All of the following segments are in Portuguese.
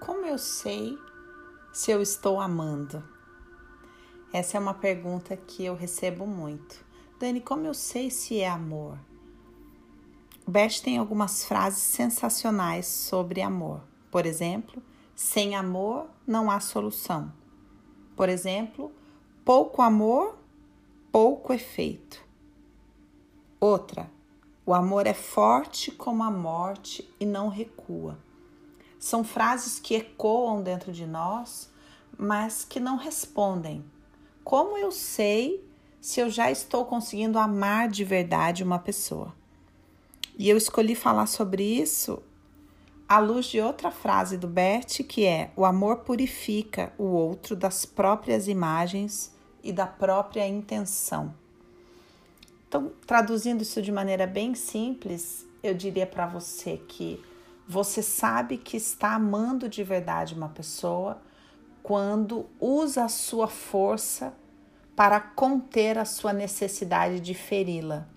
Como eu sei se eu estou amando? Essa é uma pergunta que eu recebo muito. Dani, como eu sei se é amor? O Bert tem algumas frases sensacionais sobre amor. Por exemplo, sem amor não há solução. Por exemplo, pouco amor, pouco efeito. Outra, o amor é forte como a morte e não recua. São frases que ecoam dentro de nós, mas que não respondem. Como eu sei se eu já estou conseguindo amar de verdade uma pessoa? E eu escolhi falar sobre isso à luz de outra frase do Bert, que é: o amor purifica o outro das próprias imagens e da própria intenção. Então, traduzindo isso de maneira bem simples, eu diria para você que você sabe que está amando de verdade uma pessoa quando usa a sua força para conter a sua necessidade de feri-la.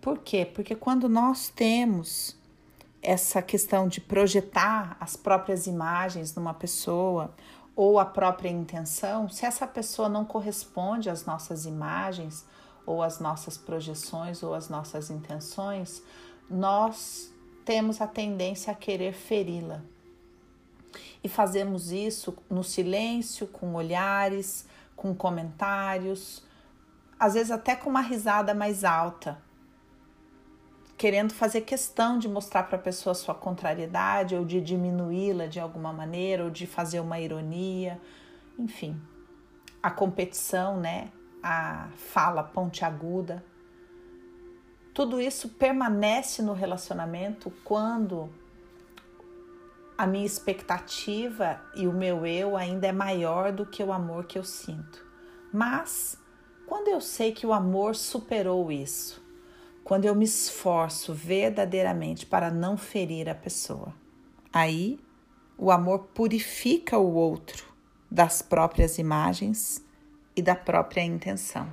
Por quê? Porque quando nós temos essa questão de projetar as próprias imagens numa pessoa ou a própria intenção, se essa pessoa não corresponde às nossas imagens ou às nossas projeções ou às nossas intenções, nós temos a tendência a querer feri-la. E fazemos isso no silêncio, com olhares, com comentários, às vezes até com uma risada mais alta, querendo fazer questão de mostrar para a pessoa sua contrariedade ou de diminuí-la de alguma maneira ou de fazer uma ironia, enfim. A competição, né? A fala pontiaguda tudo isso permanece no relacionamento quando a minha expectativa e o meu eu ainda é maior do que o amor que eu sinto. Mas quando eu sei que o amor superou isso, quando eu me esforço verdadeiramente para não ferir a pessoa, aí o amor purifica o outro das próprias imagens e da própria intenção.